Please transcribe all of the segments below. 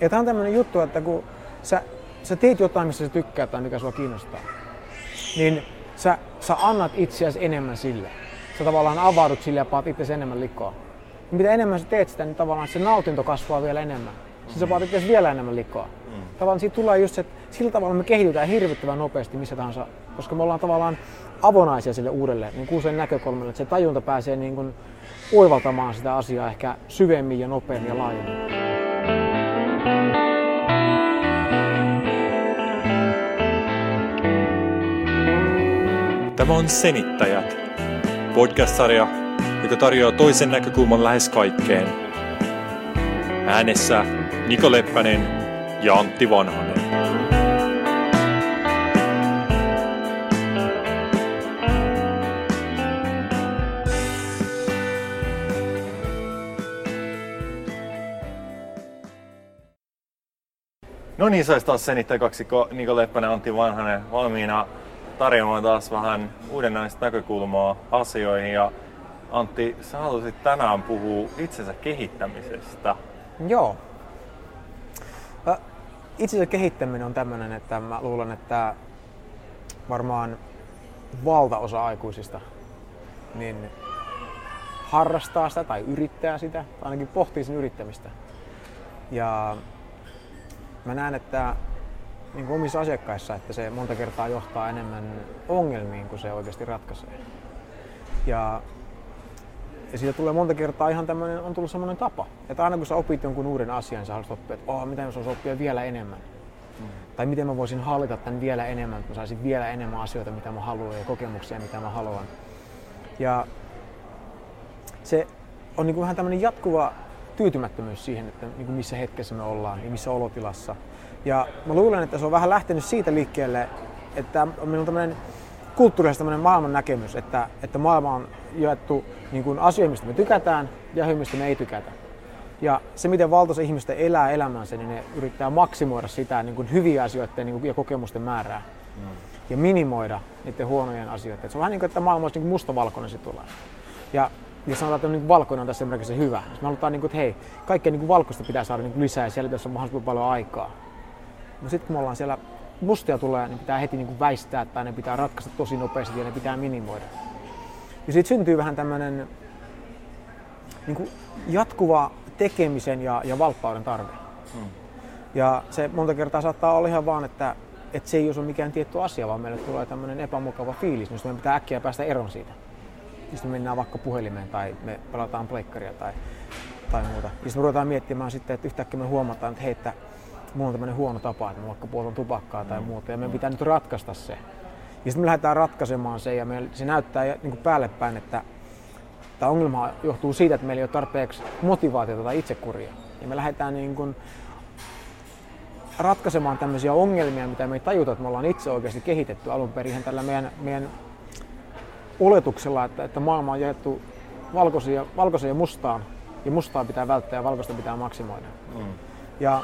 Ja tämä on tämmöinen juttu, että kun sä, sä teet jotain, missä sä tykkää tai mikä sua kiinnostaa, niin sä, sä annat itseäsi enemmän sille. Sä tavallaan avaudut sille ja paat itse enemmän likoa. Ja mitä enemmän sä teet sitä, niin tavallaan se nautinto kasvaa vielä enemmän. Siis sä paat itse vielä enemmän likoa. Mm. Tavallaan siitä tulee just se, että sillä tavalla me kehitytään hirvittävän nopeasti missä tahansa, koska me ollaan tavallaan avonaisia sille uudelle niin uusien näkökulmalle, että se tajunta pääsee niin kuin oivaltamaan sitä asiaa ehkä syvemmin ja nopeammin ja laajemmin. Tämä on Senittäjät, podcast-sarja, joka tarjoaa toisen näkökulman lähes kaikkeen. Äänessä Niko Leppänen ja Antti Vanhanen. No niin, se olisi taas senittäjä kaksikko Niko Leppänen Antti Vanhanen valmiina tarjoamaan taas vähän uudenlaista näkökulmaa asioihin. Ja Antti, sä haluaisit tänään puhua itsensä kehittämisestä. Joo. Itsensä kehittäminen on tämmöinen, että mä luulen, että varmaan valtaosa aikuisista niin harrastaa sitä tai yrittää sitä, tai ainakin pohtii sen yrittämistä. Ja mä näen, että niin kuin omissa asiakkaissa, että se monta kertaa johtaa enemmän ongelmiin kuin se oikeasti ratkaisee. Ja, ja siitä tulee monta kertaa ihan tämmöinen, on tullut semmoinen tapa, että aina kun sä opit jonkun uuden asian, sä haluat oppia, että oh, miten mä saisin oppia vielä enemmän. Mm. Tai miten mä voisin hallita tämän vielä enemmän, että mä saisin vielä enemmän asioita, mitä mä haluan ja kokemuksia, mitä mä haluan. Ja se on niin kuin vähän tämmöinen jatkuva tyytymättömyys siihen, että niin kuin missä hetkessä me ollaan ja missä olotilassa. Ja mä luulen, että se on vähän lähtenyt siitä liikkeelle, että meillä on tämmöinen kulttuurisesti tämmöinen maailman näkemys, että, että maailma on jaettu niin kuin asioihin, mistä me tykätään ja asioihin, mistä me ei tykätä. Ja se, miten valtaosa ihmistä elää elämänsä, niin ne yrittää maksimoida sitä niin kuin hyviä asioita niin kuin, ja kokemusten määrää. Mm. Ja minimoida niiden huonojen asioiden. Et se on vähän niin kuin, että maailma olisi niin mustavalkoinen se tulee. Ja ja sanotaan, että niin valkoinen on tässä esimerkiksi hyvä. Jos me halutaan, niin kuin, että hei, kaikkea niin kuin valkoista pitää saada niin kuin lisää ja siellä on mahdollisimman paljon aikaa. No sitten kun me ollaan siellä mustia tulee, niin pitää heti niin kuin väistää tai ne pitää ratkaista tosi nopeasti ja ne pitää minimoida. Ja siitä syntyy vähän tämmöinen niin jatkuva tekemisen ja, ja valppauden tarve. Hmm. Ja se monta kertaa saattaa olla ihan vaan, että, että se ei ole mikään tietty asia, vaan meille tulee tämmöinen epämukava fiilis, niin meidän pitää äkkiä päästä eroon siitä. Sitten me mennään vaikka puhelimeen tai me pelataan pleikkaria tai, tai muuta. Ja sitten me ruvetaan miettimään sitten, että yhtäkkiä me huomataan, että hei, että mulla on tämmöinen huono tapa, että mä vaikka puhutaan tupakkaa tai mm. muuta, ja meidän pitää nyt ratkaista se. Ja sitten me lähdetään ratkaisemaan se, ja me, se näyttää niin kuin päälle päin, että tämä ongelma johtuu siitä, että meillä ei ole tarpeeksi motivaatiota tai itsekuria. Ja me lähdetään niin kuin ratkaisemaan tämmöisiä ongelmia, mitä me ei tajuta, että me ollaan itse oikeasti kehitetty alun perin tällä meidän, meidän oletuksella, että, että maailma on jaettu valkoisia, valkoisia ja mustaan, ja mustaa pitää välttää ja valkoista pitää maksimoida. Mm. Ja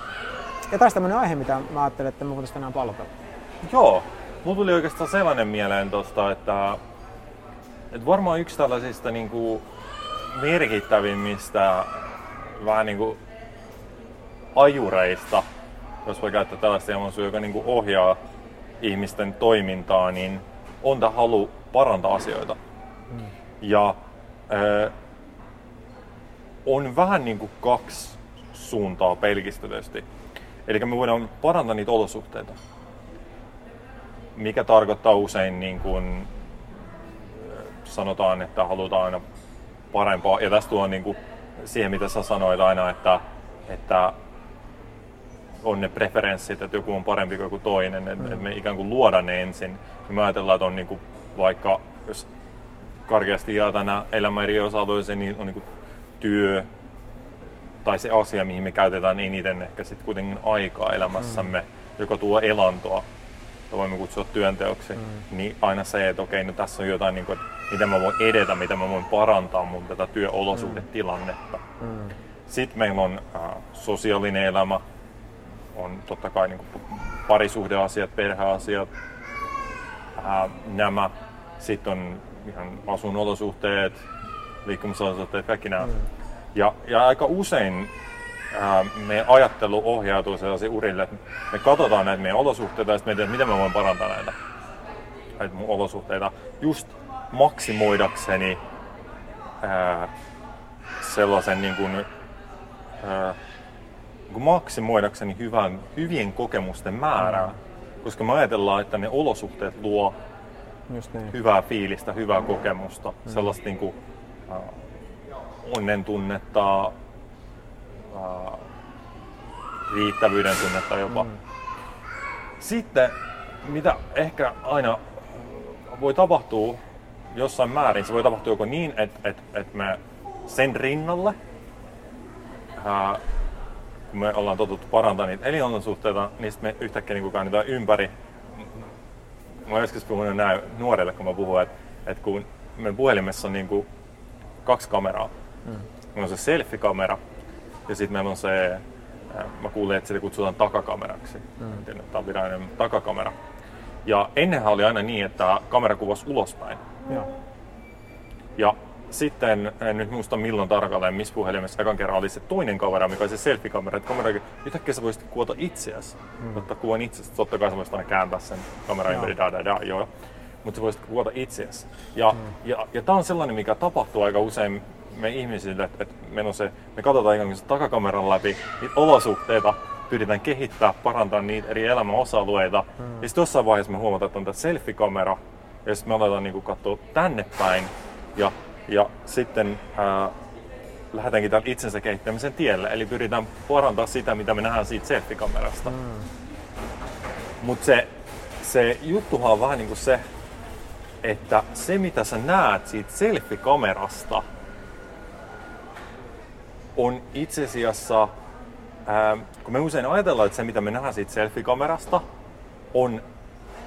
ja taas tämmöinen aihe, mitä mä ajattelin, että me voitaisiin tänään palata. Joo, mulla tuli oikeastaan sellainen mieleen tosta, että, että varmaan yksi tällaisista niin kuin merkittävimmistä vähän niin kuin ajureista, jos voi käyttää tällaista ilmaisua, joka niin kuin ohjaa ihmisten toimintaa, niin on tämä halu parantaa asioita. Mm. Ja äh, on vähän niin kuin kaksi suuntaa pelkistetysti. Eli me voidaan parantaa niitä olosuhteita, mikä tarkoittaa usein niin kuin sanotaan, että halutaan aina parempaa. Ja tästä tuo niin kuin siihen, mitä sä sanoit aina, että, että on ne preferenssit, että joku on parempi kuin joku toinen, että mm. me ikään kuin luodaan ne ensin. Ja me ajatellaan, että on niin kuin vaikka, jos karkeasti jaetaan nämä elämän eri osa niin on niin kuin työ, tai se asia, mihin me käytetään eniten ehkä sitten kuitenkin aikaa elämässämme, mm. joka tuo elantoa, jota voimme kutsua työnteoksi, mm. niin aina se, että okei, no tässä on jotain, niin kuin, että miten mä voin edetä, miten mä voin parantaa mun tätä työolosuhdetilannetta. Mm. mm. Sitten meillä on äh, sosiaalinen elämä, on totta kai niin kuin parisuhdeasiat, perheasiat, äh, nämä. Sitten on ihan asunolosuhteet, liikkumisolosuhteet, kaikki nämä. Mm ja, ja aika usein ää, meidän ajattelu ohjautuu sellaisiin urille, että me katsotaan näitä meidän olosuhteita ja sitten mietitään, miten me voin parantaa näitä, näitä mun olosuhteita just maksimoidakseni ää, sellaisen niin kuin, ää, niin maksimoidakseni hyvän, hyvien kokemusten määrää. Mm. Koska me ajatellaan, että ne olosuhteet luo Just niin. hyvää fiilistä, hyvää kokemusta, mm. sellaista niin kuin, äh, onnen tunnetta, äh, riittävyyden tunnetta jopa. Mm. Sitten, mitä ehkä aina voi tapahtua jossain määrin, se voi tapahtua joko niin, että et, et me sen rinnalle, ää, kun me ollaan totuttu parantamaan niitä elinolosuhteita, niin sitten me yhtäkkiä niin käännytään ympäri. Mä joskus puhunut näin nuorille, kun mä puhun, että, että kun meidän puhelimessa on niin kuin kaksi kameraa. Mm. Meillä on se selfie-kamera ja sitten meillä on se, mä kuulin, että sitä kutsutaan takakameraksi. Mm. Tämä on virallinen takakamera. Ja ennenhän oli aina niin, että kamera kuvasi ulospäin. Joo. Ja sitten, en nyt muista milloin tarkalleen, missä puhelimessa ekan kerran oli se toinen kamera, mikä oli se selfie-kamera. Että kamera, yhtäkkiä sä voisit kuvata itseäsi. Mm. Ottaa kuvan itseäsi. Totta kai sä voisit aina kääntää sen kameran ympäri, da, da, da, joo. Mutta sä voisit kuvata itseäsi. Ja, mm. ja, ja tää on sellainen, mikä tapahtuu aika usein me ihmisille, että, että me, on se, me katsotaan ikään kuin se takakameran läpi niitä olosuhteita, pyritään kehittää, parantaa niitä eri elämän osa-alueita. Mm. Ja sitten jossain vaiheessa me huomataan, että on tämä selfie-kamera, ja sitten me aletaan niin katsoa tänne päin, ja, ja sitten ää, lähdetäänkin tämän itsensä kehittämisen tielle, eli pyritään parantaa sitä, mitä me nähdään siitä selfie-kamerasta. Mm. Mutta se, se juttuhan on vähän niin kuin se, että se mitä sä näet siitä selfie-kamerasta, on itse asiassa, ää, kun me usein ajatellaan, että se mitä me nähdään siitä selfie-kamerasta, on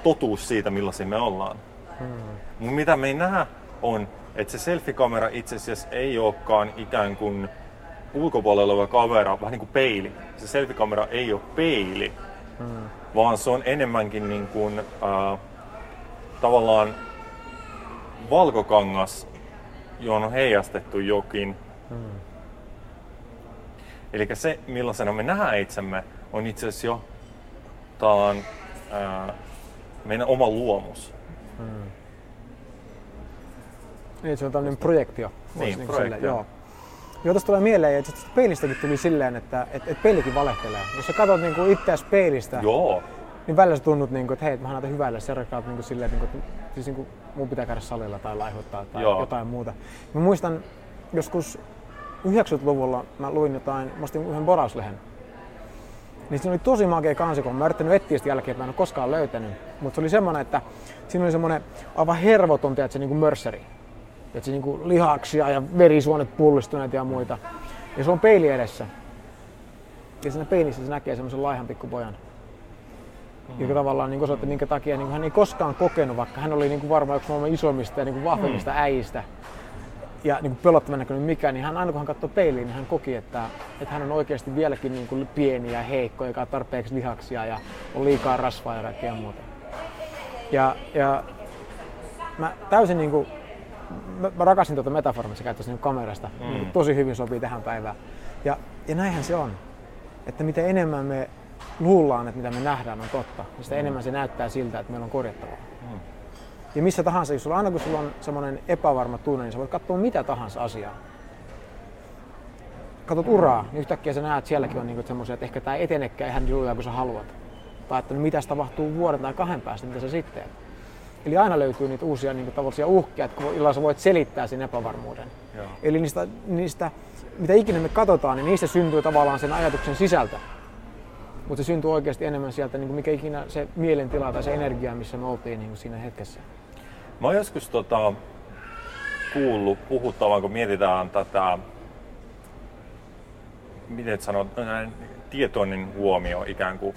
totuus siitä, millaisia me ollaan. Hmm. Mitä me ei nähdä on, että se selfie-kamera itse asiassa ei olekaan ikään kuin ulkopuolella oleva kamera, vähän niin kuin peili. Se selfie-kamera ei ole peili, hmm. vaan se on enemmänkin niin kuin, äh, tavallaan valkokangas, johon on heijastettu jokin. Hmm. Eli se, millaisena me nähdään itsemme, on itse asiassa jo taan, ää, meidän oma luomus. Hmm. Niin, se on tämmöinen projektio. Niin, niin projektio. Joo. Joo, tuosta tulee mieleen, että peilistäkin tuli silleen, että et, et peilikin valehtelee. Jos sä katsot niinku itseäsi peilistä, Joo. niin välillä sä tunnut, niinku, että hei, mä näytän hyvälle, sä rakkaat niinku silleen, niinku, että siis niinku, mun pitää käydä salilla tai laihuttaa tai Joo. jotain muuta. Mä muistan joskus 90-luvulla mä luin jotain, mä ostin yhden borauslehen. Niin siinä oli tosi makea kansikko. Mä yrittänyt etsiä sitä jälkeen, mä en ole koskaan löytänyt. Mutta se oli semmonen, että siinä oli semmonen aivan hervoton, tiedätkö, niin kuin mörssäri. Että se niin kuin lihaksia ja verisuonet pullistuneet ja muita. Ja se on peili edessä. Ja siinä peilissä se näkee semmoisen laihan pikkupojan. Mm. Joka tavallaan niin osoitti, minkä takia niin hän ei koskaan kokenut, vaikka hän oli niin kuin varmaan yksi maailman isoimmista ja niin kuin vahvimmista mm. äijistä ja niin kuin pelottavan näköinen mikä, niin hän aina kun hän katsoi peiliin, niin hän koki, että, että hän on oikeasti vieläkin niin kuin pieni ja heikko, eikä ole tarpeeksi lihaksia ja on liikaa rasvaa ja kaikkea muuta. Ja, ja mä täysin niin kuin, mä, mä rakasin tuota metaforaa, missä käyttäisi niin kamerasta. Mm. Niin tosi hyvin sopii tähän päivään. Ja, ja näinhän se on. Että mitä enemmän me luullaan, että mitä me nähdään on totta, niin sitä mm. enemmän se näyttää siltä, että meillä on korjattavaa. Mm. Ja missä tahansa, jos sulla, aina kun sulla on semmoinen epävarma tunne, niin sä voit katsoa mitä tahansa asiaa. Katsot uraa, niin yhtäkkiä sä näet, että sielläkin on niinku semmoisia, että ehkä tämä ei etenekään ihan niin kuin sä haluat. Tai että no, mitä tapahtuu vuoden tai kahden päästä, mitä sä sitten Eli aina löytyy niitä uusia niin tavallisia uhkia, joilla sä voit selittää sen epävarmuuden. Joo. Eli niistä, niistä, mitä ikinä me katsotaan, niin niistä syntyy tavallaan sen ajatuksen sisältö. Mutta se syntyy oikeasti enemmän sieltä, niin kuin mikä ikinä se mielentila tai se energia, missä me oltiin niin kuin siinä hetkessä. Mä oon joskus tota, kuullut puhuttavan, kun mietitään tätä, miten sanot, tietoinen huomio ikään kuin,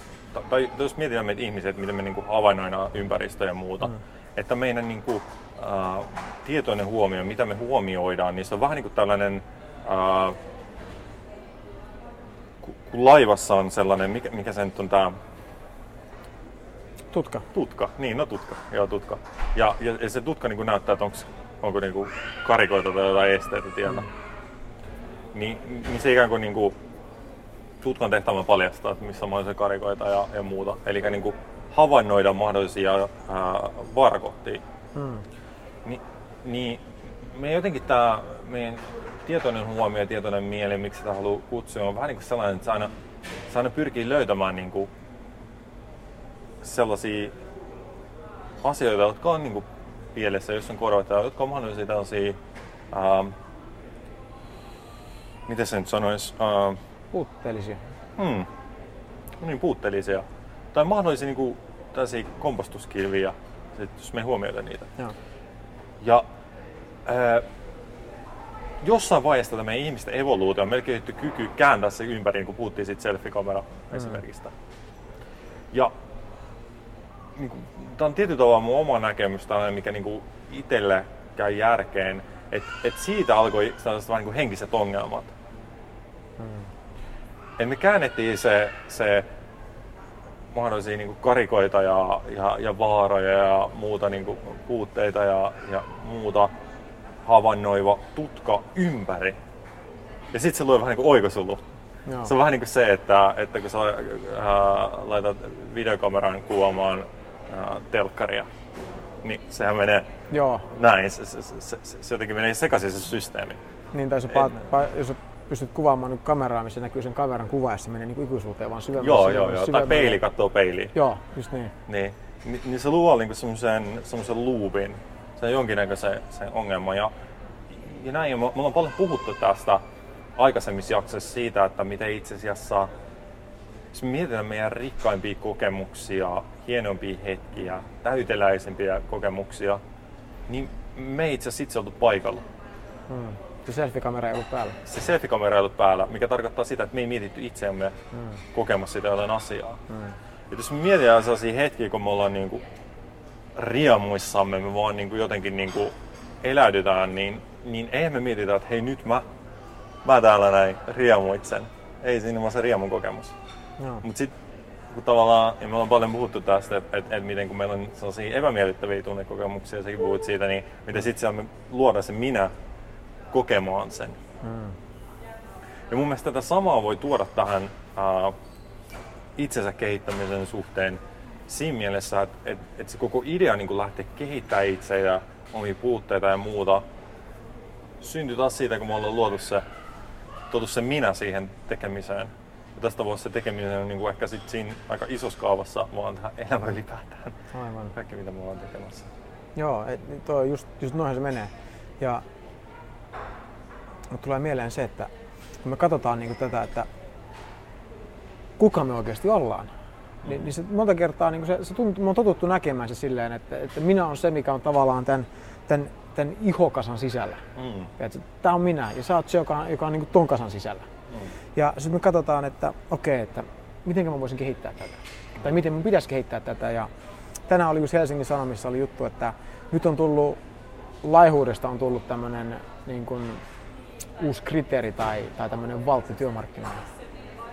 tai jos mietitään meitä ihmiset, miten me niin havainnoidaan ympäristöä ja muuta, mm. että meidän niin kuin, äh, tietoinen huomio, mitä me huomioidaan, niin se on vähän niin kuin tällainen, äh, kun laivassa on sellainen, mikä, mikä se nyt on tämä Tutka. Tutka, niin no tutka, joo tutka. Ja, ja, ja se tutka niin näyttää, että onks, onko niin karikoita tai jotain esteitä tiellä. Mm. Niin, niin se ikään kuin, niin kuin tutkan tehtävän paljastaa, että missä on se karikoita ja, ja muuta. Eli niin kuin havainnoida mahdollisia ää, vaarakohtia. Hmm. Ni, niin me jotenkin tämä meidän tietoinen huomio ja tietoinen mieli, miksi sitä haluaa kutsua, on vähän niin kuin sellainen, että se aina, se aina pyrkii löytämään niin kuin sellaisia asioita, jotka on niin kuin pielessä, jos on korvat, jotka on mahdollisia tällaisia, ää, miten se nyt sanoisi? Ää, puutteellisia. Hmm, niin puutteellisia. Tai mahdollisia niin kuin, tällaisia kompostuskilviä, jos me huomioida niitä. Joo. Ja ää, jossain vaiheessa tämä meidän ihmisten evoluutio on melkein kyky kääntää se ympäri, niin kun puhuttiin siitä selfie-kamera mm. esimerkistä. Ja niin kuin, tämä on tietyllä tavalla mun oma näkemys, tällainen, mikä niin kuin itselle käy järkeen, että et siitä alkoi sellaiset vähän niin kuin henkiset ongelmat. Mm. Et me käännettiin se, se mahdollisia niin kuin karikoita ja, ja, ja vaaroja ja muuta niin kuin puutteita ja, ja muuta havainnoiva tutka ympäri. Ja sitten se luo vähän niin kuin oikosulu. Joo. Se on vähän niin kuin se, että, että kun sä ää, laitat videokameran kuvaamaan telkkaria, niin sehän menee Joo. näin. Se, se, se, se, se jotenkin menee sekaisin se systeemi. Niin, tai se pa- pa- jos pystyt kuvaamaan nyt kameraa, missä näkyy sen kameran kuva, ja se menee niin ikuisuuteen vaan syvemmälle. Joo, joo, joo. Tai peili katsoo peiliin. Joo, just niin. Niin, Ni, niin se luo niin semmoisen, semmoisen loopin, se on jonkinnäköisen se ongelma. Ja, ja näin, ja me, me ollaan paljon puhuttu tästä aikaisemmissa jaksoissa siitä, että miten itse asiassa, jos me mietitään meidän rikkaimpia kokemuksia, hienompia hetkiä, täyteläisempiä kokemuksia, niin me ei itse asiassa itse oltu paikalla. Hmm. Se selfie-kamera ei ollut päällä. Se selfie-kamera ei ollut päällä, mikä tarkoittaa sitä, että me ei mietitty itseämme hmm. kokemassa sitä jotain asiaa. Hmm. Et jos me mietitään sellaisia hetkiä, kun me ollaan niinku riemuissamme, me vaan niinku jotenkin niinku eläydytään, niin, niin eihän me mietitä, että hei nyt mä, mä täällä näin riemuitsen. Ei siinä vaan se riemun kokemus. Mutta sitten kun tavallaan, ja me ollaan paljon puhuttu tästä, että et, et miten kun meillä on sellaisia epämiellyttäviä tunnekokemuksia, säkin puhut siitä, niin miten sitten me luodaan se minä kokemaan sen. Hmm. Ja mun mielestä tätä samaa voi tuoda tähän ää, itsensä kehittämisen suhteen siinä mielessä, että et, et se koko idea niin lähteä kehittämään itse ja omia puutteita ja muuta syntyi taas siitä, kun me ollaan luotu se, tuotu se minä siihen tekemiseen. Tästä vuosi se tekeminen on niin kuin ehkä sit siinä aika isossa kaavassa, vaan tähän elämä ylipäätään. Aivan. Kaikki mitä me ollaan tekemässä. Joo, et, toi just, just noin se menee. Ja mutta tulee mieleen se, että kun me katsotaan niin tätä, että kuka me oikeasti ollaan, mm. niin, niin se monta kertaa niin se, se tuntuu, me on totuttu näkemään se silleen, että, että minä on se, mikä on tavallaan tämän, tämän, tämän ihokasan sisällä. Mm. Tämä on minä ja sä oot se, joka on, joka on niin ton kasan sisällä. Mm. Ja sitten me katsotaan, että okei, okay, että miten mä voisin kehittää tätä. Tai miten mun pitäisi kehittää tätä. Ja tänään oli just Helsingin Sanomissa oli juttu, että nyt on tullut, laihuudesta on tullut tämmöinen niin kuin uusi kriteeri tai, tai tämmöinen valtti työmarkkinoilla.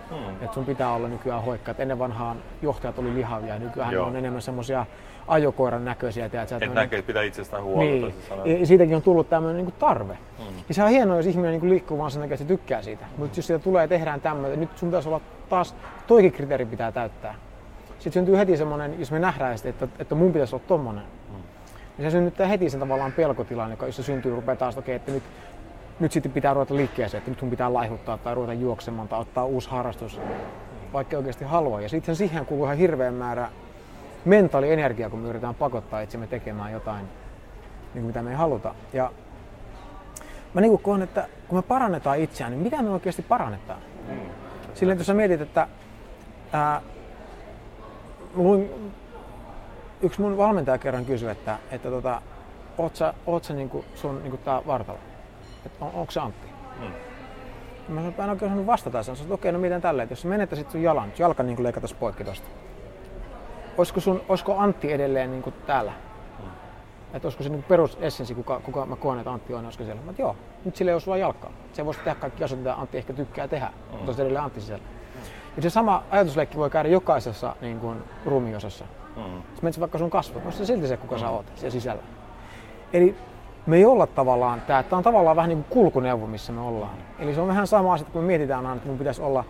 Hmm. Että sun pitää olla nykyään hoikka. Et ennen vanhaan johtajat oli lihavia ja nykyään Joo. on enemmän semmoisia ajokoiran näköisiä. Että et näkee, että pitää itsestään huolta. Niin. Ja siitäkin on tullut tämmöinen niin tarve. Hmm. Ja se on hienoa, jos ihminen niin liikkuu vaan sen takia, että se tykkää siitä. Mutta jos siitä tulee ja tehdään tämmöinen, nyt sun pitäisi olla taas, toikin kriteeri pitää täyttää. Sitten syntyy heti semmoinen, jos me nähdään sitä, että, että mun pitäisi olla tommonen. Hmm. Niin se synnyttää heti sen tavallaan pelkotilan, joka, se syntyy, rupeaa taas, että okei, että nyt nyt sitten pitää ruveta liikkeeseen, että nyt sun pitää laihuttaa tai ruveta juoksemaan tai ottaa uusi harrastus, vaikka oikeasti haluaa. Ja sitten siihen kuuluu ihan hirveän määrä mentaalienergiaa, kun me yritetään pakottaa itsemme tekemään jotain, niin mitä me ei haluta. Ja mä niin koen, että kun me parannetaan itseään, niin mitä me oikeasti parannetaan? Silleen, jos sä mietit, että ää, luin, yksi mun valmentaja kerran kysyi, että, että tota, oot sä, oot sä niin kuin sun niin kuin tää vartalo? Että on, onko se Antti? Mm. Mä sanoin, että en oikein osannut vastata. Sanoin, että okei, no miten tällä, että jos sä menettäisit sun jalan, jalka niin leikataan poikki tosta. Olisiko, sun, olisiko Antti edelleen niin kuin täällä? Mm. Että olisiko se niin perusessenssi, kuka, kuka mä koen, että Antti on, olisiko siellä? Mä joo, nyt sille ei ole sulla jalkaa. Se voisi tehdä kaikki asiat, mitä Antti ehkä tykkää tehdä, mm. mutta olisi edelleen Antti sisällä. Mm. Ja se sama ajatusleikki voi käydä jokaisessa niin kuin, ruumiosassa. Mm. Jos menet vaikka sun kasvot, on se silti se, kuka mm. sä oot siellä sisällä. Eli me ei olla tavallaan, tämä, tämä on tavallaan vähän niin kuin kulkuneuvo, missä me ollaan. Eli se on vähän sama asia, kun me mietitään aina, että mun pitäisi olla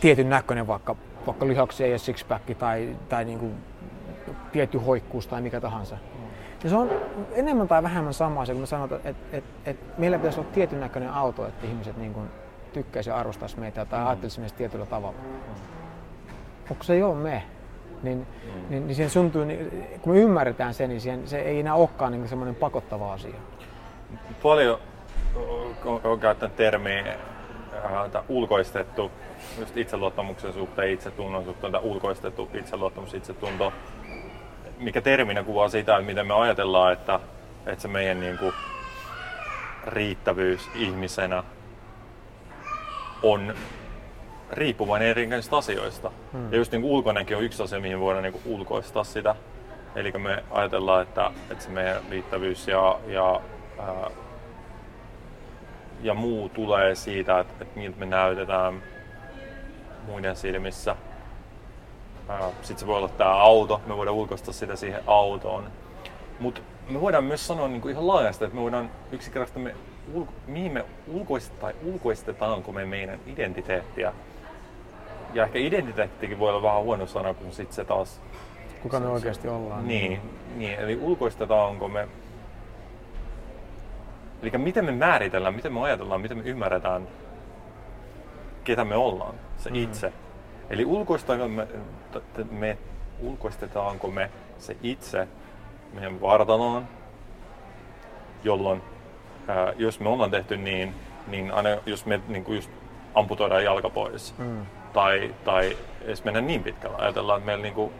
tietyn näköinen vaikka, vaikka lihaksia ja sixpack tai, tai niin kuin tietty hoikkuus tai mikä tahansa. Ja se on enemmän tai vähemmän sama se, kun me sanotaan, että, että, että meillä pitäisi olla tietyn näköinen auto, että ihmiset niin kuin tykkäisi ja arvostaisi meitä tai mm. ajattelisi meistä tietyllä tavalla. Mutta se ei ole me, niin, mm. niin, niin siihen syntyy, niin, kun me ymmärretään sen, niin siihen, se ei enää olekaan niin semmoinen pakottava asia. Paljon on käyttänyt termiä äh, ulkoistettu just itseluottamuksen suhteen, itsetunnon suhteen, tai ulkoistettu itseluottamus, itsetunto, mikä terminä kuvaa sitä, että miten me ajatellaan, että, että se meidän niin kuin, riittävyys ihmisenä on riippuvainen erinäisistä asioista. Hmm. Ja just niin ulkoinenkin on yksi asia, mihin voidaan niin ulkoistaa sitä. Eli me ajatellaan, että, että se meidän riittävyys ja, ja, ää, ja muu tulee siitä, että, että miltä me näytetään muiden silmissä. Sitten se voi olla tämä auto, me voidaan ulkoistaa sitä siihen autoon. Mutta me voidaan myös sanoa niin kuin ihan laajasti, että me voidaan yksinkertaisesti, me ulko, mihin me ulkoistetaan, tai ulkoistetaanko me meidän identiteettiä. Ja ehkä identiteettikin voi olla vähän huono sana, kun sitten se taas... Kuka me oikeasti ollaan. Niin, niin, eli ulkoistetaanko me... Eli miten me määritellään, miten me ajatellaan, miten me ymmärretään, ketä me ollaan, se mm. itse. Eli ulkoistetaanko me, me, ulkoistetaanko me se itse meidän vartaloon, jolloin ää, jos me ollaan tehty niin, niin aina jos me niin kuin just amputoidaan jalka pois mm. Tai, tai jos mennään niin pitkällä, ajatellaan, että meillä niin kuin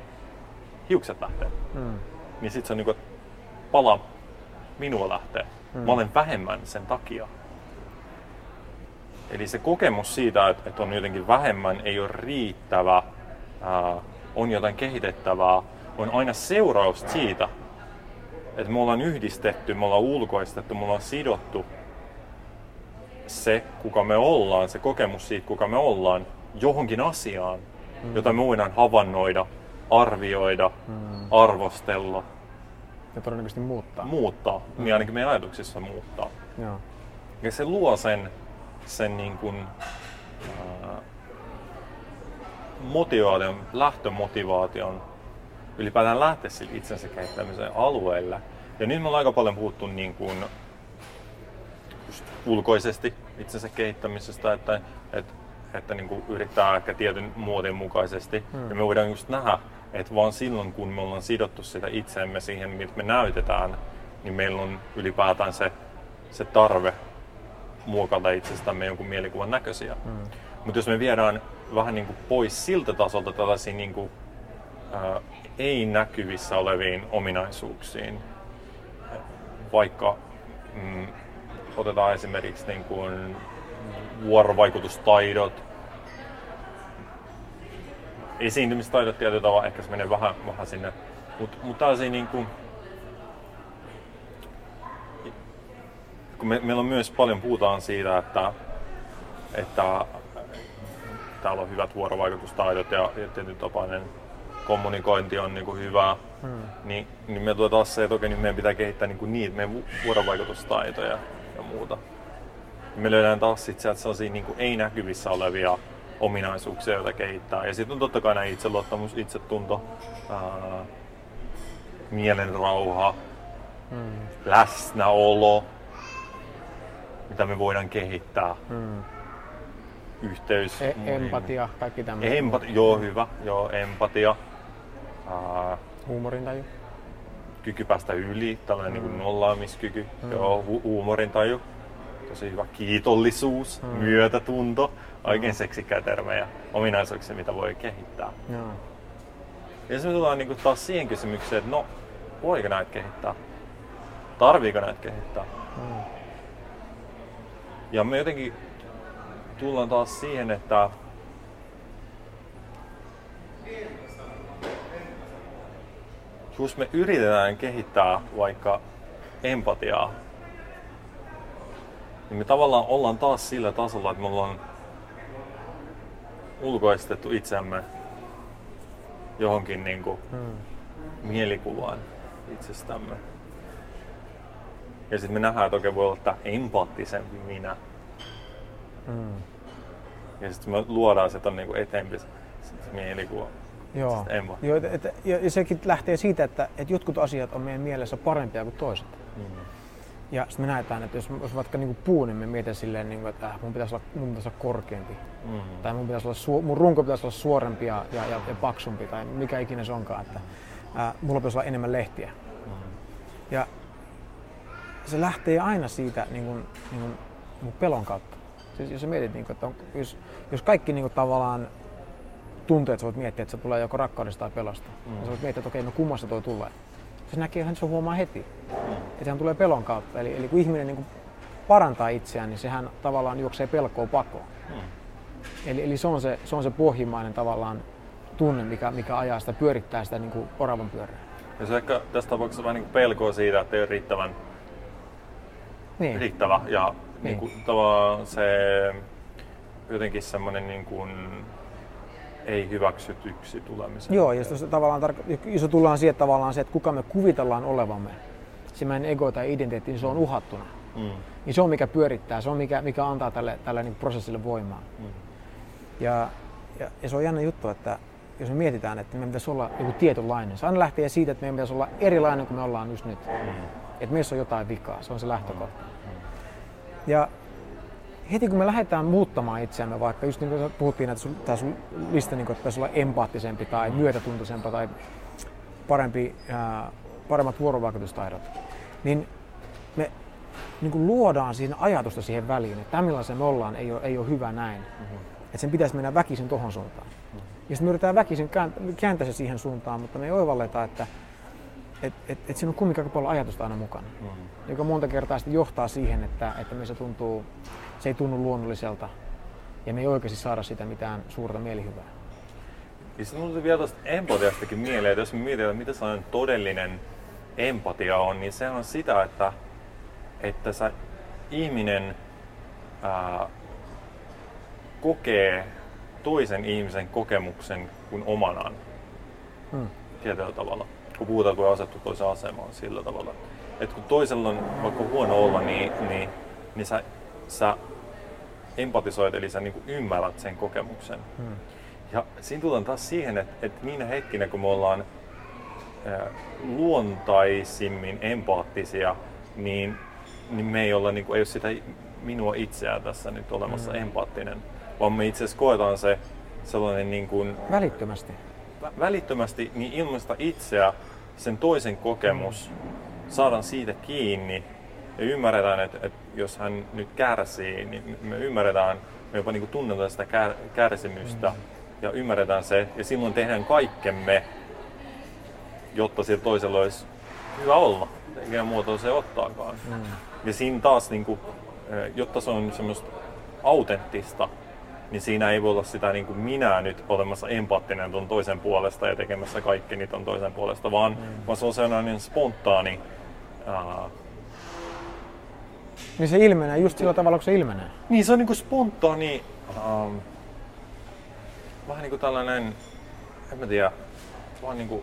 hiukset lähtee, mm. niin sitten se on niin kuin, pala minua lähtee. Mm. Mä olen vähemmän sen takia. Eli se kokemus siitä, että on jotenkin vähemmän, ei ole riittävä, ää, on jotain kehitettävää, on aina seuraus siitä, että me ollaan yhdistetty, me ollaan ulkoistettu, me ollaan sidottu se, kuka me ollaan, se kokemus siitä, kuka me ollaan, johonkin asiaan, mm. jota me voidaan havainnoida, arvioida, mm. arvostella. Ja todennäköisesti muuttaa. Muuttaa, mm. niin ainakin meidän ajatuksissa muuttaa. Joo. Ja se luo sen, sen niin kuin, ää, motivaation, lähtömotivaation ylipäätään lähteä sille itsensä kehittämisen alueelle. Ja nyt me ollaan aika paljon puhuttu niin kuin ulkoisesti itsensä kehittämisestä, että, että, että niin kuin yrittää ehkä tietyn muodin mukaisesti. Hmm. Ja me voidaan just nähdä, että vaan silloin kun me ollaan sidottu sitä itseemme siihen, miltä me näytetään, niin meillä on ylipäätään se, se tarve muokata itsestämme jonkun mielikuvan näköisiä. Hmm. Mutta jos me viedään vähän niin kuin pois siltä tasolta tällaisia niin kuin, ää, ei näkyvissä oleviin ominaisuuksiin. Vaikka mm, otetaan esimerkiksi niin kuin vuorovaikutustaidot, esiintymistaidot tietyllä tavalla, ehkä se menee vähän, vähän sinne, mutta mut tällaisia niin kuin, kun me, meillä on myös paljon puhutaan siitä, että, että täällä on hyvät vuorovaikutustaidot ja, ja tietyn tapainen kommunikointi on niin kuin hyvää, hmm. niin, niin me tulee taas se, että okei, niin meidän pitää kehittää niin kuin niitä meidän vuorovaikutustaitoja ja muuta. Me löydään taas sit sieltä sellaisia niin kuin ei näkyvissä olevia ominaisuuksia, joita kehittää. Ja sitten on totta kai näin itseluottamus, itsetunto, ää, mielenrauha, hmm. läsnäolo, mitä me voidaan kehittää. Hmm yhteys. E- empatia, kaikki tämmöiset. Empati, joo, hyvä. Joo, empatia. Uh, Huumorintaju. Kyky päästä yli, tällainen niin mm. niin nollaamiskyky. Mm. Joo, hu- huumorintaju. Tosi hyvä. Kiitollisuus, mm. myötätunto. Oikein mm. seksikkäitä termejä, ominaisuuksia, mitä voi kehittää. Joo. Ja sitten me tullaan niin kuin taas siihen kysymykseen, että no, voiko näitä kehittää? Tarviiko näitä kehittää? Mm. Ja me jotenkin tullaan taas siihen, että jos me yritetään kehittää vaikka empatiaa, niin me tavallaan ollaan taas sillä tasolla, että me ollaan ulkoistettu itsemme johonkin niin kuin hmm. mielikuvaan itsestämme. Ja sitten me nähdään, että oikein voi olla empaattisempi minä. Hmm. Ja sitten me luodaan se ton niinku eteenpäin se, se mielikuva. Joo. Siis. Joo, et, et, ja sekin lähtee siitä, että, että jotkut asiat on meidän mielessä parempia kuin toiset. Mm. Ja sitten me näetään, että jos, jos vaikka niin puu, niin me mietin silleen, niin kuin, että äh, mun, pitäisi olla, mun pitäisi olla korkeampi. Mm. Tai mun, pitäisi olla, su, mun runko pitäisi olla suorempi ja, ja, ja, ja paksumpi tai mikä ikinä se onkaan. Että, äh, mulla pitäisi olla enemmän lehtiä. Mm. Ja se lähtee aina siitä niin kuin, niin kuin, niin pelon kautta. Siis jos sä mietit, niin kuin, että on, jos, jos kaikki niin kuin, tavallaan tunteet, sä voit miettiä, että se tulee joko rakkaudesta tai pelosta. Mm. Ja sä voit miettiä, että okei, no kummasta toi tulee. Se näkee, että se huomaa heti. Mm. Että sehän tulee pelon kautta. Eli, eli kun ihminen niin kuin parantaa itseään, niin sehän tavallaan juoksee pelkoa pakoon. Mm. Eli, eli se, on se, se on se pohjimmainen tavallaan tunne, mikä, mikä ajaa sitä, pyörittää sitä niin kuin oravan pyörää. Ja se ehkä tässä tapauksessa vähän niin pelkoa siitä, että ei ole riittävän Niin. riittävä ja Niin. niin. kuin, tavallaan se jotenkin semmoinen niin kuin, ei hyväksytyksi tulemisen. Joo, ja jos, tavallaan, tarko- jos tullaan siihen tavallaan se, että kuka me kuvitellaan olevamme, se meidän ego tai identiteetti, niin se on uhattuna. Mm. Niin se on mikä pyörittää, se on mikä, mikä antaa tälle, tälle niin prosessille voimaa. Mm. Ja, ja, ja, se on jännä juttu, että jos me mietitään, että meidän pitäisi olla joku tietynlainen, se aina lähtee siitä, että meidän pitäisi olla erilainen kuin me ollaan just nyt. Mm. Että meissä on jotain vikaa, se on se lähtökohta. Ja heti kun me lähdetään muuttamaan itseämme, vaikka just niin kuin puhuttiin, että sun, tämä sun lista, niin kuin, että pitäisi olla empaattisempi tai myötätuntoisempi tai parempi, ää, paremmat vuorovaikutustaidot, niin me niin kuin luodaan siinä ajatusta siihen väliin, että millaisen me ollaan ei ole, ei ole hyvä näin. Mm-hmm. Että sen pitäisi mennä väkisin tuohon suuntaan. Ja sitten me yritetään väkisin käänt- kääntää se siihen suuntaan, mutta me ei oivalleta, että et, et, et siinä on kumminkin aika paljon ajatusta aina mukana. Mm. Joka monta kertaa sitten johtaa siihen, että, että meissä tuntuu, se ei tunnu luonnolliselta ja me ei oikeasti saada sitä mitään suurta mielihyvää. Ja sitten mulla tuli vielä tuosta empatiastakin mieleen, että jos me mietitään, mitä sellainen todellinen empatia on, niin se on sitä, että, että sä ihminen ää, kokee toisen ihmisen kokemuksen kuin omanaan Hmm. tietyllä tavalla. Kun puhutaan, kun asettu toisen asemaan sillä tavalla. Että kun toisella on vaikka huono olla, niin, niin, niin sä, sä empatisoit, eli sä niin ymmärrät sen kokemuksen. Hmm. Ja siinä tullaan taas siihen, että, että niinä hetkinä, kun me ollaan ää, luontaisimmin empaattisia, niin, niin me ei olla, niin kuin, ei ole sitä minua itseään tässä nyt olemassa Mm. empaattinen, vaan me itse asiassa koetaan se sellainen niin kuin, Välittömästi. vä- välittömästi niin ilmaista itseä, sen toisen kokemus, saadaan siitä kiinni ja ymmärretään, että, että jos hän nyt kärsii, niin me ymmärretään, me jopa niin kuin tunnetaan sitä kär, kärsimystä ja ymmärretään se ja silloin tehdään kaikkemme, jotta sillä toisella olisi hyvä olla, eikä muuta se ottaakaan. Mm. Ja siinä taas, niin kuin, jotta se on semmoista autenttista, niin siinä ei voi olla sitä niin kuin minä nyt olemassa empaattinen ton toisen puolesta ja tekemässä kaikkeni ton toisen puolesta, vaan, mm. vaan se on sellainen spontaani, ää, Niin se ilmenee just sillä tavalla, kun se ilmenee. niin se on niin kuin spontaani, ähm, vähän niin kuin tällainen, en mä tiedä, vaan niin kuin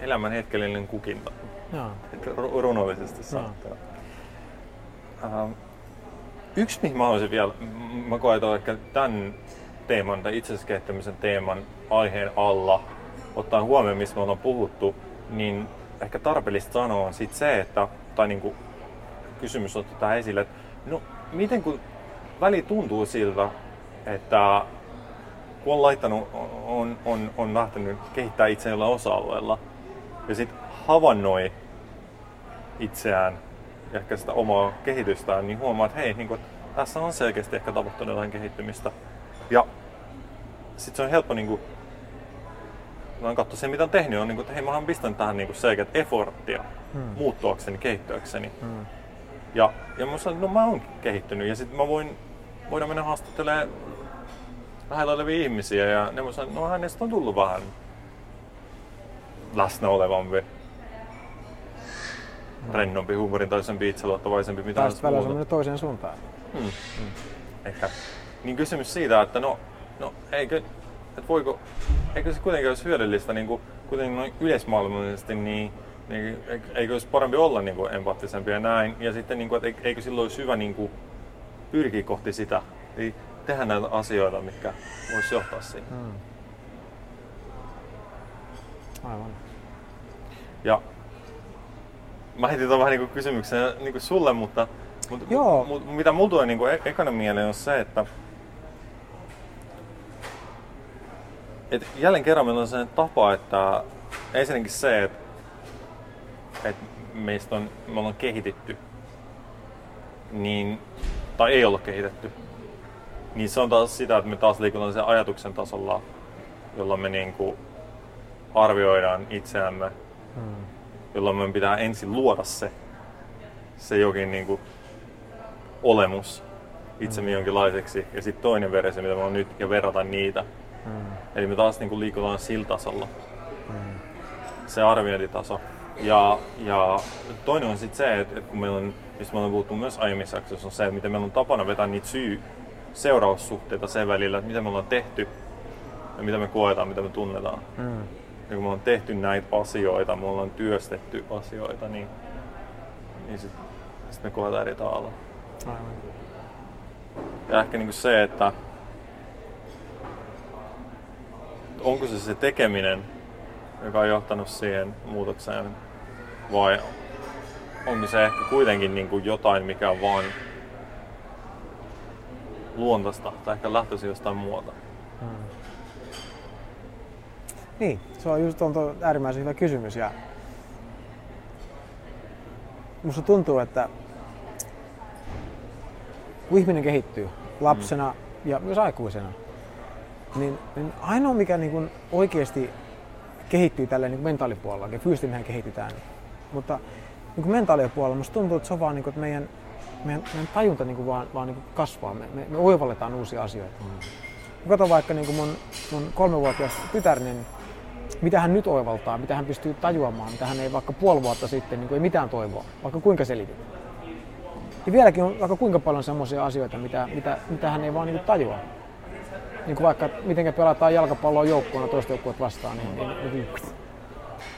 elämän hetkellinen kukinta. Joo. Ru- runollisesti sanottuna. Ähm, yksi, mihin mä haluaisin vielä, mä koetan ehkä tämän teeman tai itsekehittämisen teeman aiheen alla, ottaen huomioon, missä me ollaan puhuttu, niin ehkä tarpeellista sanoa on sit se, että, tai niin kuin kysymys otetaan esille, että no miten kun väli tuntuu siltä, että kun on laittanut, on, on, on lähtenyt kehittää itseään osa-alueella ja sitten havainnoi itseään ja ehkä sitä omaa kehitystään, niin huomaa, että hei, niin että tässä on selkeästi ehkä tapahtunut jotain kehittymistä. Ja sitten se on helppo niin kuin, vaan katsoa se, mitä on tehnyt, on niin kuin, että hei, mä oon pistänyt tähän niin kuin selkeät efforttia Hmm. muuttuakseni, kehittyäkseni. Mm. Ja, ja mä sanoin, no mä oon kehittynyt ja sitten mä voin, voidaan mennä haastattelemaan lähellä olevia ihmisiä ja ne voi sanoa, no hänestä on tullut vähän läsnä olevampi, rennompi, huumorintaisempi, itseluottavaisempi, mitä Taas välillä se on muuta. mennyt toiseen suuntaan. Hmm. Ehkä. Niin kysymys siitä, että no, no eikö, että voiko, eikö se kuitenkin olisi hyödyllistä niin kuin, kuitenkin noin yleismaailmallisesti, niin, niin eikö, olisi parempi olla niin kuin empaattisempi ja näin. Ja sitten, niin kuin, että eikö silloin olisi hyvä niin kuin, pyrkiä kohti sitä. Eli tehdä näitä asioita, mitkä voisi johtaa siihen. Mm. Aivan. Ja mä heitin tuon vähän niin kysymyksen niin sulle, mutta, mutta Joo. Mut, mitä mulla tulee niin e- ekana mieleen on se, että et jälleen kerran meillä on sellainen tapa, että ensinnäkin se, että, että meistä on, me ollaan kehitetty, niin, tai ei olla kehitetty, niin se on taas sitä, että me taas liikutaan sen ajatuksen tasolla, jolla me niin kuin arvioidaan itseämme, Mm. jolloin meidän pitää ensin luoda se, se jokin niin kuin olemus itsemme jonkinlaiseksi ja sitten toinen versio, mitä me on nyt, ja verrata niitä. Mm. Eli me taas niin kuin liikutaan sillä tasolla, Mm. se arviointitaso. Ja, ja toinen on sitten se, että, että kun meillä on, mistä me ollaan puhuttu myös aiemmissa jaksoissa, on se, että miten meillä on tapana vetää niitä syy seuraussuhteita sen välillä, että mitä me ollaan tehty ja mitä me koetaan, mitä me tunnetaan. Mm. Ja kun me ollaan tehty näitä asioita, me ollaan työstetty asioita, niin, niin sitten sit me koetaan eri tavalla. Aivan. Ja ehkä niin se, että onko se se tekeminen, joka on johtanut siihen muutokseen, vai onko se ehkä kuitenkin niin kuin jotain, mikä on vaan luontaista tai ehkä lähtöisin jostain muuta. Mm. Niin, se on just on tuo äärimmäisen hyvä kysymys ja musta tuntuu, että kun ihminen kehittyy lapsena mm. ja myös aikuisena, niin, niin ainoa mikä niin kuin oikeasti kehittyy tällä niin mentaalipuolella, ja fyysisesti mehän kehitetään, mutta niin kuin mentaalipuolella musta tuntuu, että se on vaan niin kuin, että meidän, meidän, meidän tajunta niin kuin vaan, vaan niin kuin kasvaa, me, me, me oivalletaan uusia asioita. Mm. Kato vaikka niin kuin mun, mun kolmevuotias tytär, niin mitä hän nyt oivaltaa, mitä hän pystyy tajuamaan, mitä hän ei vaikka puoli vuotta sitten niin kuin ei mitään toivoa, vaikka kuinka selitit. Ja vieläkin on vaikka kuinka paljon semmoisia asioita, mitä, mitä, mitä hän ei vaan niin kuin tajua. Niin kuin vaikka miten pelataan jalkapalloa joukkueena toista joukkuetta vastaan, niin, niin, niin, niin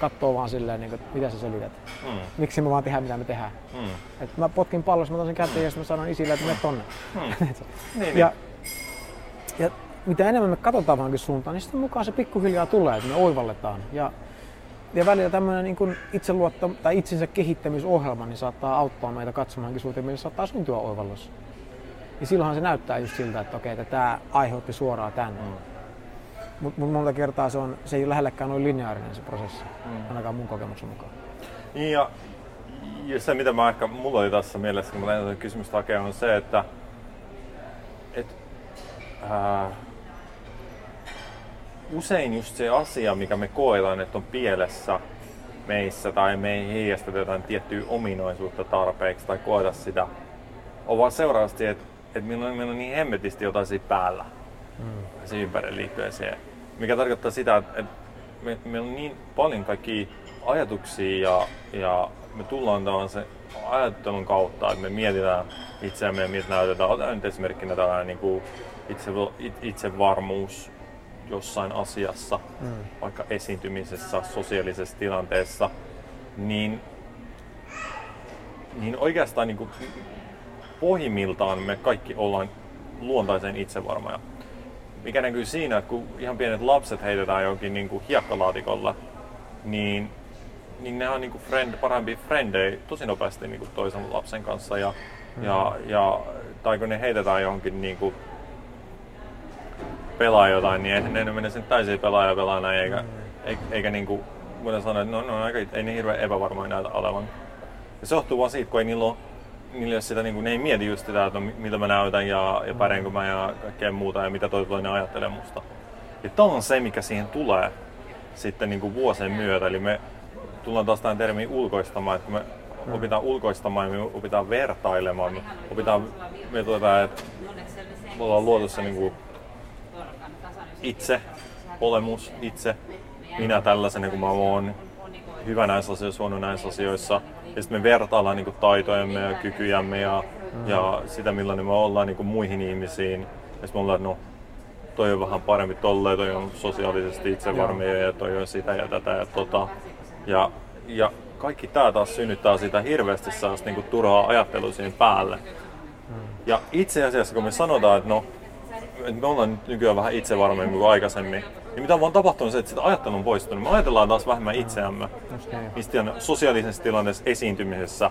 katsoo vaan silleen, niin kuin, että mitä sä selität. Mm. Miksi me vaan tehdään mitä me tehdään. Mm. Et mä potkin pallossa, mä otan sen käteen ja mä sanon isille, että me tonne. Mm. niin, Ja, ja mitä enemmän me katsotaan vaankin suuntaan, niin sitten mukaan se pikkuhiljaa tulee, että me oivalletaan. Ja, ja välillä tämmöinen niin kuin itseluotto, tai itsensä kehittämisohjelma niin saattaa auttaa meitä katsomaankin suuntaan, meillä saattaa syntyä oivallus. Ja silloinhan se näyttää just siltä, että okei, että tämä aiheutti suoraan tämän. Mm. Mutta mut monta kertaa se, on, se ei ole lähellekään noin lineaarinen se prosessi, mm. ainakaan mun kokemuksen mukaan. Niin ja, ja se mitä mä ehkä, mulla oli tässä mielessä, kun mä lähdin kysymystä hakemaan, on se, että et, ää, usein just se asia, mikä me koetaan, että on pielessä meissä tai me ei heijasteta jotain tiettyä ominaisuutta tarpeeksi tai koeta sitä, on vaan seuraavasti, että, että meillä, on, meillä on niin hemmetisti jotain siinä päällä mm. Se ympärille liittyen siihen. Mikä tarkoittaa sitä, että, me, meillä on niin paljon kaikkia ajatuksia ja, ja me tullaan tämän se ajattelun kautta, että me mietitään itseämme ja miltä näytetään. Otetaan nyt esimerkkinä tällainen niin kuin itse, itsevarmuus jossain asiassa, mm. vaikka esiintymisessä, sosiaalisessa tilanteessa, niin, niin oikeastaan niin kuin pohjimmiltaan me kaikki ollaan luontaisen itsevarmoja. Mikä näkyy siinä, että kun ihan pienet lapset heitetään jonkin niin kuin hiekkalaatikolla, niin, niin ne on niin kuin friend, parempi frendejä tosi nopeasti niin kuin toisen lapsen kanssa. Ja, mm. ja, ja, tai kun ne heitetään johonkin niin kuin pelaa jotain, niin eihän ne mene sen täysin pelaaja pelaa näin, eikä, eikä, eikä niin kuin, voidaan sanoa, että no, no aika, ei ne hirveän epävarmoja näitä olevan. Ja se johtuu vaan siitä, kun ei niillä ole, niillä ole sitä, niin kuin, ne ei mieti just sitä, että no, miltä mä näytän ja, ja pärjäänkö mä ja kaikkea muuta ja mitä toi toinen ajattelee musta. Ja tämä on se, mikä siihen tulee sitten niin kuin vuosien myötä. Eli me tullaan taas tähän termiin ulkoistamaan, että kun me mm. opitaan ulkoistamaan ja me opitaan vertailemaan, me opitaan, me tuota, että me ollaan luotu se niin kuin itse, olemus, itse, minä tällaisena kuin mä oon, hyvä näissä asioissa, huono näissä asioissa. Ja sitten me vertaillaan niin kuin, taitojamme ja kykyjämme ja, mm. ja sitä, millainen me ollaan niin kuin, muihin ihmisiin. Ja sitten me ollaan, no, toi on vähän parempi tolleen, toi on sosiaalisesti itsevarmia ja toi on sitä ja tätä ja tota. Ja, ja kaikki tämä taas synnyttää sitä hirveästi sellaista niin kuin, turhaa ajattelua siihen päälle. Mm. Ja itse asiassa, kun me sanotaan, että no, että me ollaan nyt nykyään vähän itsevarmemmin kuin aikaisemmin. Niin mitä on vaan tapahtunut se, että sitä ajattelu on poistunut. Me ajatellaan taas vähemmän itseämme. Mistä on sosiaalisessa tilanteessa esiintymisessä.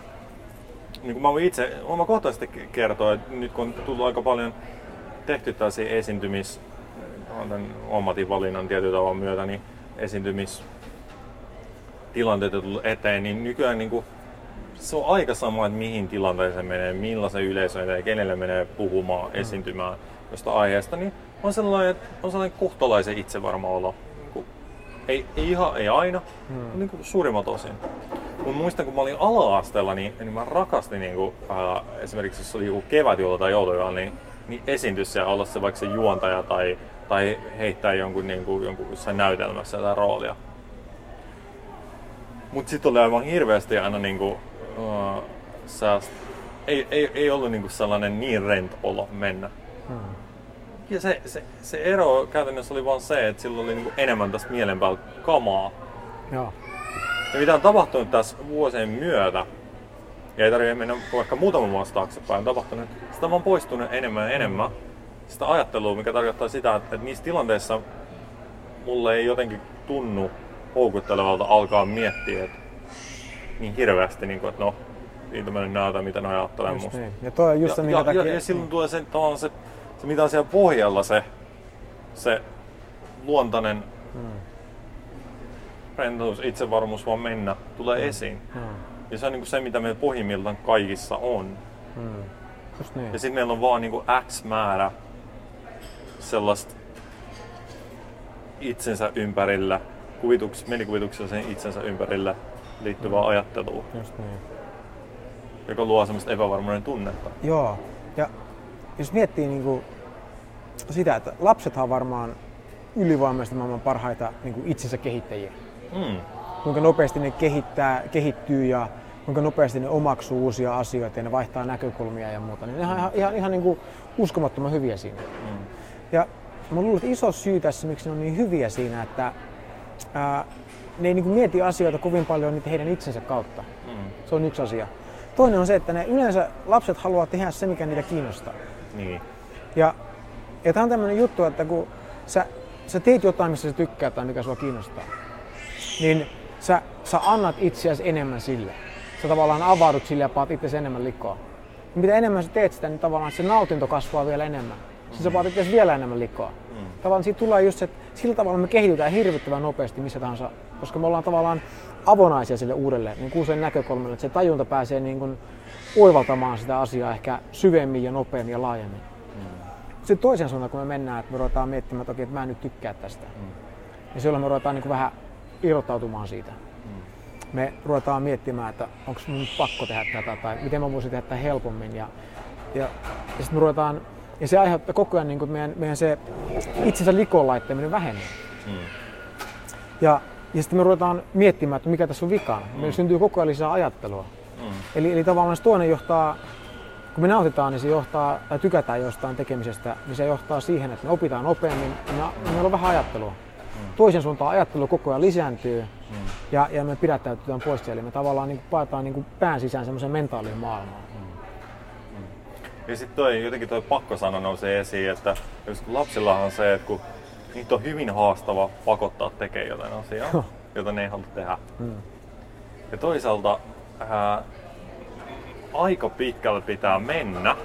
Niin kuin mä voin itse omakohtaisesti kertoa, että nyt kun on tullut aika paljon tehty tällaisia esiintymis, tämän ammatinvalinnan tietyllä tavalla myötä, niin esiintymistilanteita tullut eteen, niin nykyään niin kuin, se on aika sama, että mihin tilanteeseen menee, millaisen yleisön eteen, kenelle menee puhumaan, esiintymään josta aiheesta, niin on sellainen, että on sellainen kohtalaisen itsevarma olo. Ei, ei ihan, ei aina, hmm. niin kuin suurimmat osin. Mun muistan, kun mä olin ala-asteella, niin, niin mä rakastin niin kuin, äh, esimerkiksi jos oli joku kevätjuhla tai joulujuhla, niin, niin esiintys ja olla se vaikka se juontaja tai, tai heittää jonkun, niin kuin, jonkun jossain näytelmässä jotain roolia. Mut sit oli aivan hirveästi aina niinku, uh, sääst... ei, ei, ei ollut niinku sellainen niin rent olo mennä. Hmm. Ja se, se, se ero käytännössä oli vaan se, että silloin oli niinku enemmän tästä mielen päällä kamaa. Joo. Ja mitä on tapahtunut tässä vuosien myötä, ja ei tarvitse mennä vaikka muutaman vuosi taaksepäin, on tapahtunut, sitä on vaan poistunut enemmän ja enemmän sitä ajattelua, mikä tarkoittaa sitä, että, että niissä tilanteissa mulle ei jotenkin tunnu houkuttelevalta alkaa miettiä, että niin hirveästi, niin kuin, että no, niitä mä nyt näytän, mitä ne ajattelee Just musta. niin. Ja toi on just se, ja, minkä ja, takia... ja, ja silloin tulee se, tavallaan se, se, mitä on siellä pohjalla, se, se luontainen Hmm. rentous, itsevarmuus vaan mennä, tulee esiin. Hmm. Ja se on niin kuin se, mitä meillä pohjimmiltaan kaikissa on. Hmm. Just niin. Ja sitten meillä on vaan niin kuin X määrä sellaista itsensä ympärillä, kuvituks, mielikuvituksellisen itsensä ympärillä liittyvää ajattelua, Just niin. joka luo semmoista epävarmuuden tunnetta. Joo. Jos miettii niinku sitä, että lapsethan on varmaan ylivoimaisesti maailman parhaita niinku itsensä kehittäjiä. Mm. Kuinka nopeasti ne kehittää, kehittyy ja kuinka nopeasti ne omaksuu uusia asioita ja ne vaihtaa näkökulmia ja muuta. Niin ne on ihan, ihan, ihan niinku uskomattoman hyviä siinä. Mm. Ja mä luulen, että iso syy tässä, miksi ne on niin hyviä siinä, että ää, ne ei niinku mieti asioita kovin paljon niitä heidän itsensä kautta. Mm. Se on yksi asia. Toinen on se, että ne yleensä lapset haluaa tehdä se, mikä niitä kiinnostaa. Niin. Ja, ja tämä on tämmöinen juttu, että kun sä, sä teet jotain, missä sä tykkäät tai mikä sua kiinnostaa, niin sä, sä annat itseäsi enemmän sille. Sä tavallaan avaudut sille ja paat itse enemmän likoa. Ja mitä enemmän sä teet sitä, niin tavallaan se nautinto kasvaa vielä enemmän. Siis sä paat itse vielä enemmän likoa. Mm. Tavallaan siitä tulee just se, että sillä tavalla me kehitytään hirvittävän nopeasti missä tahansa, koska me ollaan tavallaan avonaisia sille uudelle niin kuin usein näkökulmalle, että se tajunta pääsee niin kuin oivaltamaan sitä asiaa ehkä syvemmin ja nopeammin ja laajemmin. Sitten toisen suuntaan, kun me mennään, että me ruvetaan miettimään, että okei, että mä en nyt tykkää tästä. Ja silloin me ruvetaan niin kuin vähän irrottautumaan siitä. Me ruvetaan miettimään, että onko mun pakko tehdä tätä tai miten mä voisin tehdä tätä helpommin. Ja, ja, ja sitten me ruvetaan, ja se aiheuttaa koko ajan niin kuin meidän, meidän se itsensä likoon laittaminen vähenee. Mm. Ja, ja sitten me ruvetaan miettimään, että mikä tässä on vikana. Meillä syntyy koko ajan lisää ajattelua. Mm. Eli, eli tavallaan se toinen johtaa, kun me nautitaan, niin se johtaa, tai tykätään jostain tekemisestä, niin se johtaa siihen, että me opitaan nopeammin ja me, meillä on vähän ajattelua. Toisen suuntaan ajattelu koko ajan lisääntyy ja, ja me pidättäytytään pois siellä. Eli me tavallaan niin paetaan niin pään sisään semmoisen mentaalin maailmaan. Ja sitten toi, jotenkin toi pakkosana nousee esiin, että lapsillahan on se, että kun niitä on hyvin haastava pakottaa tekemään jotain asiaa, jota ne ei halua tehdä. Mm. Ja toisaalta ää, aika pitkälle pitää mennä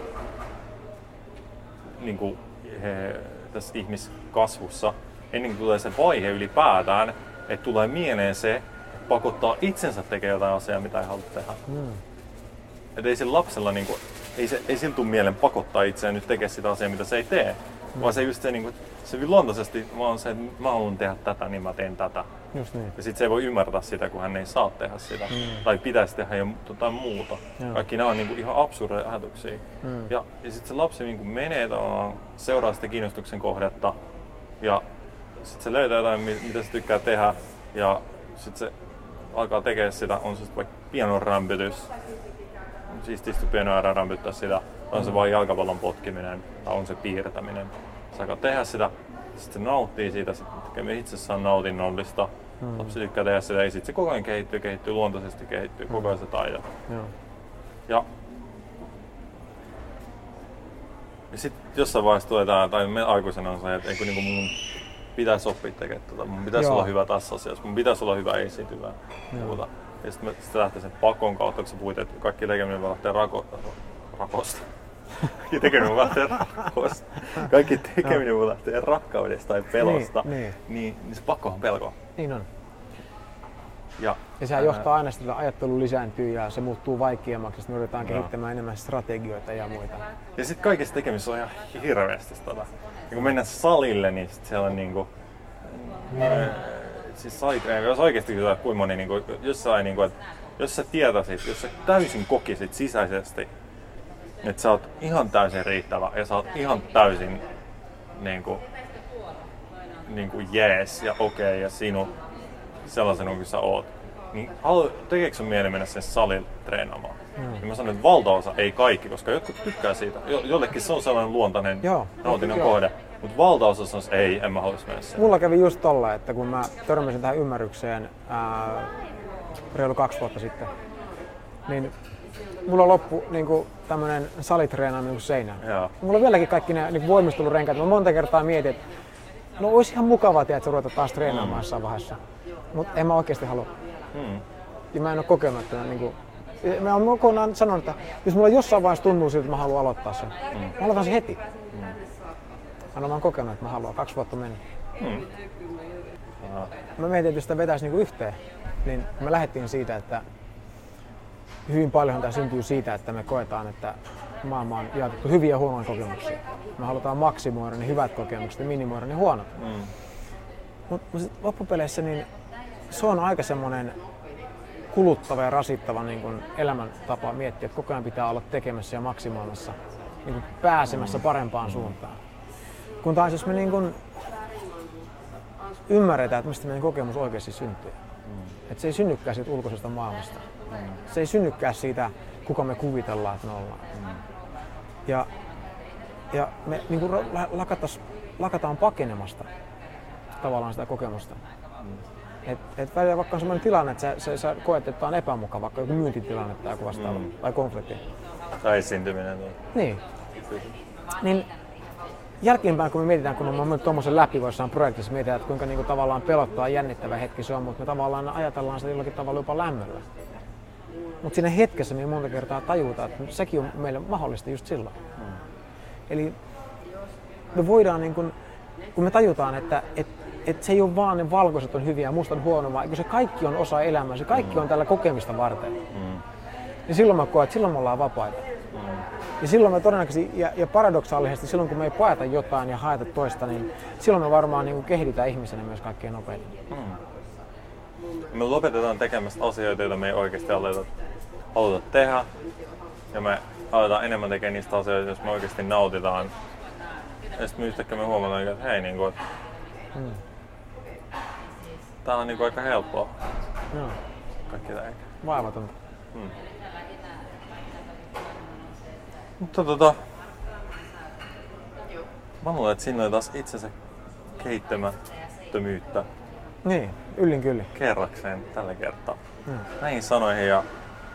niin kuin, he, tässä ihmiskasvussa, ennen kuin tulee se vaihe ylipäätään, että tulee mieleen se, että pakottaa itsensä tekemään jotain asiaa, mitä ei halua tehdä. Mm. Että ei sillä lapsella, niin kuin, ei, se, ei sillä tule mieleen pakottaa itseään nyt tekemään sitä asiaa, mitä se ei tee. Mm. Vaan se just se, niin kuin, se luontaisesti vaan se, että mä haluan tehdä tätä, niin mä teen tätä. Just niin. Ja sitten se ei voi ymmärtää sitä, kun hän ei saa tehdä sitä. Mm. Tai pitäisi tehdä jo jotain muuta. Joo. Kaikki nämä on niin kuin ihan absurdeja ajatuksia. Mm. Ja, ja sitten se lapsi niin kuin menee tavallaan, seuraa sitä kiinnostuksen kohdetta. Ja sitten se löytää jotain, mi- mitä se tykkää tehdä. Ja sitten se alkaa tekemään sitä, on se sitten vaikka pianon rämpytys. Siis istuu pianoa rämpyttää sitä. On se vain jalkapallon potkiminen tai on se piirtäminen. Alkaa tehdä sitä, sitten se nauttii siitä, se tekee itsessään nautinnollista. Mm. Lapsi tykkää tehdä sitä ja sitten se koko ajan kehittyy, kehittyy luontaisesti, kehittyy koko ajan se taito. Joo. Ja Ja sitten jossain vaiheessa tulee tää, tai me aikuisena on se, että eikö niinku mun pitäisi oppia tekemään tota, mun pitäisi Joo. olla hyvä tässä asiassa, mun pitäisi olla hyvä esiintyvä. Muuta. Ja sitten sit lähtee sen pakon kautta, kun sä puhuit, että kaikki tekeminen voi lähteä rako, rakosta. Kaikki tekeminen lähteä rakosta. Kaikki tekeminen voi lähteä rakkaudesta tai pelosta. Niin, niin. Niin, niin se pakkohan pelko. Niin on. Ja, Ja sehän johtaa aina sitä, että ajattelu lisääntyy ja se muuttuu vaikeammaksi, sitten me ruvetaan kehittämään enemmän strategioita ja muita. Ja sitten kaikessa tekemisessä on ihan hirveästi tota. Ja kun mennään salille, niin sit siellä on niinku... Äh, siis salitreeni, jos oikeasti kysytään, kuinka moni niinku, jossain niinku, että jos sä tietäisit, jos sä täysin kokisit sisäisesti, että sä oot ihan täysin riittävä ja sä oot ihan täysin niinku, niinku jees ja okei okay, ja sinu sellaisena kuin sä oot, niin halu, tekeekö sun mieli mennä sen salille treenaamaan? Mm. Ja mä sanon, että valtaosa, ei kaikki, koska jotkut tykkää siitä. Jo, jollekin se on sellainen luontainen Joo. nautinnon Joo. kohde. Mutta valtaosa sanoisi, ei, en mä haluaisi mennä sen. Mulla kävi just tolla, että kun mä törmäsin tähän ymmärrykseen ää, reilu kaksi vuotta sitten, niin mulla loppu niin tämmönen salitreenaaminen niin seinään. Joo. Mulla on vieläkin kaikki ne niin voimistelurenkaat. Mä monta kertaa mietin, että no olisi ihan mukavaa tiedä, että ruveta taas treenaamaan jossain vaiheessa. Mutta en mä oikeasti halua. Hmm. Ja mä en ole kokenut, että niin kuin, mä oon kokonaan sanonut, että jos mulla jossain vaiheessa tuntuu siltä, että mä haluan aloittaa sen, mm. mä aloitan sen heti. Mm. Mä oon kokenut, että mä haluan. Kaksi vuotta mennä. Hmm. Mä mietin, että jos sitä vetäisi niinku yhteen, niin me lähdettiin siitä, että hyvin paljon tämä syntyy siitä, että me koetaan, että maailma on jaettu hyviä ja huonoja kokemuksia. Me halutaan maksimoida ne hyvät kokemukset ja minimoida ne huonot. Mm. Mutta mut loppupeleissä niin se on aika semmoinen kuluttava ja rasittava niin kun elämäntapa miettiä, että koko ajan pitää olla tekemässä ja maksimoimassa, niin kun pääsemässä parempaan suuntaan. Kun taas jos me niin kun ymmärretään, että mistä meidän kokemus oikeasti syntyy. Että se ei synnykään siitä ulkoisesta maailmasta. Se ei synnykään siitä, kuka me kuvitellaan, että me ollaan. Ja, ja me niin kuin lakatas, lakataan pakenemasta tavallaan sitä kokemusta. Et, et välillä vaikka on sellainen tilanne, että sä, sä, sä koet, että on epämukava, vaikka joku myyntitilanne tai joku vastaava, mm. tai konflikti. Tai esiintyminen. Tai... Niin. Niin jälkeenpäin, kun me mietitään, kun me olemme tuommoisen läpi jossain projektissa, mietitään, että kuinka niinku tavallaan pelottaa jännittävä hetki se on, mutta me tavallaan ajatellaan sitä jollakin tavalla jopa lämmöllä. Mutta siinä hetkessä me monta kertaa tajutaan, että sekin on meille mahdollista just silloin. Mm. Eli me voidaan, niin kun, kun me tajutaan, että et, et se ei ole vaan ne valkoiset on hyviä ja mustat on huono, vaan kun se kaikki on osa elämää, se kaikki on tällä kokemista varten. Mm. Niin silloin mä koen, että silloin me ollaan vapaita. Mm. Ja silloin me todennäköisesti, ja, ja paradoksaalisesti, silloin kun me ei paeta jotain ja haeta toista, niin silloin me varmaan niin kehitytään ihmisenä myös kaikkein nopeiten. Mm. Me lopetetaan tekemästä asioita, joita me ei oikeasti haluta, haluta tehdä. Ja me aletaan enemmän tekemään niistä asioista, jos me oikeasti nautitaan. Ja sitten me yhtäkkiä me huomataan, että hei, niin kuin, että Mm. tää on niin kuin aika helppoa. Joo, Kaikki tää. vaivatonta. Hmm. Mutta tota... Mä luulen, että siinä oli taas itsensä kehittämättömyyttä Niin, yllin kyllä. kerrakseen tällä kertaa. Hmm. Näihin sanoihin ja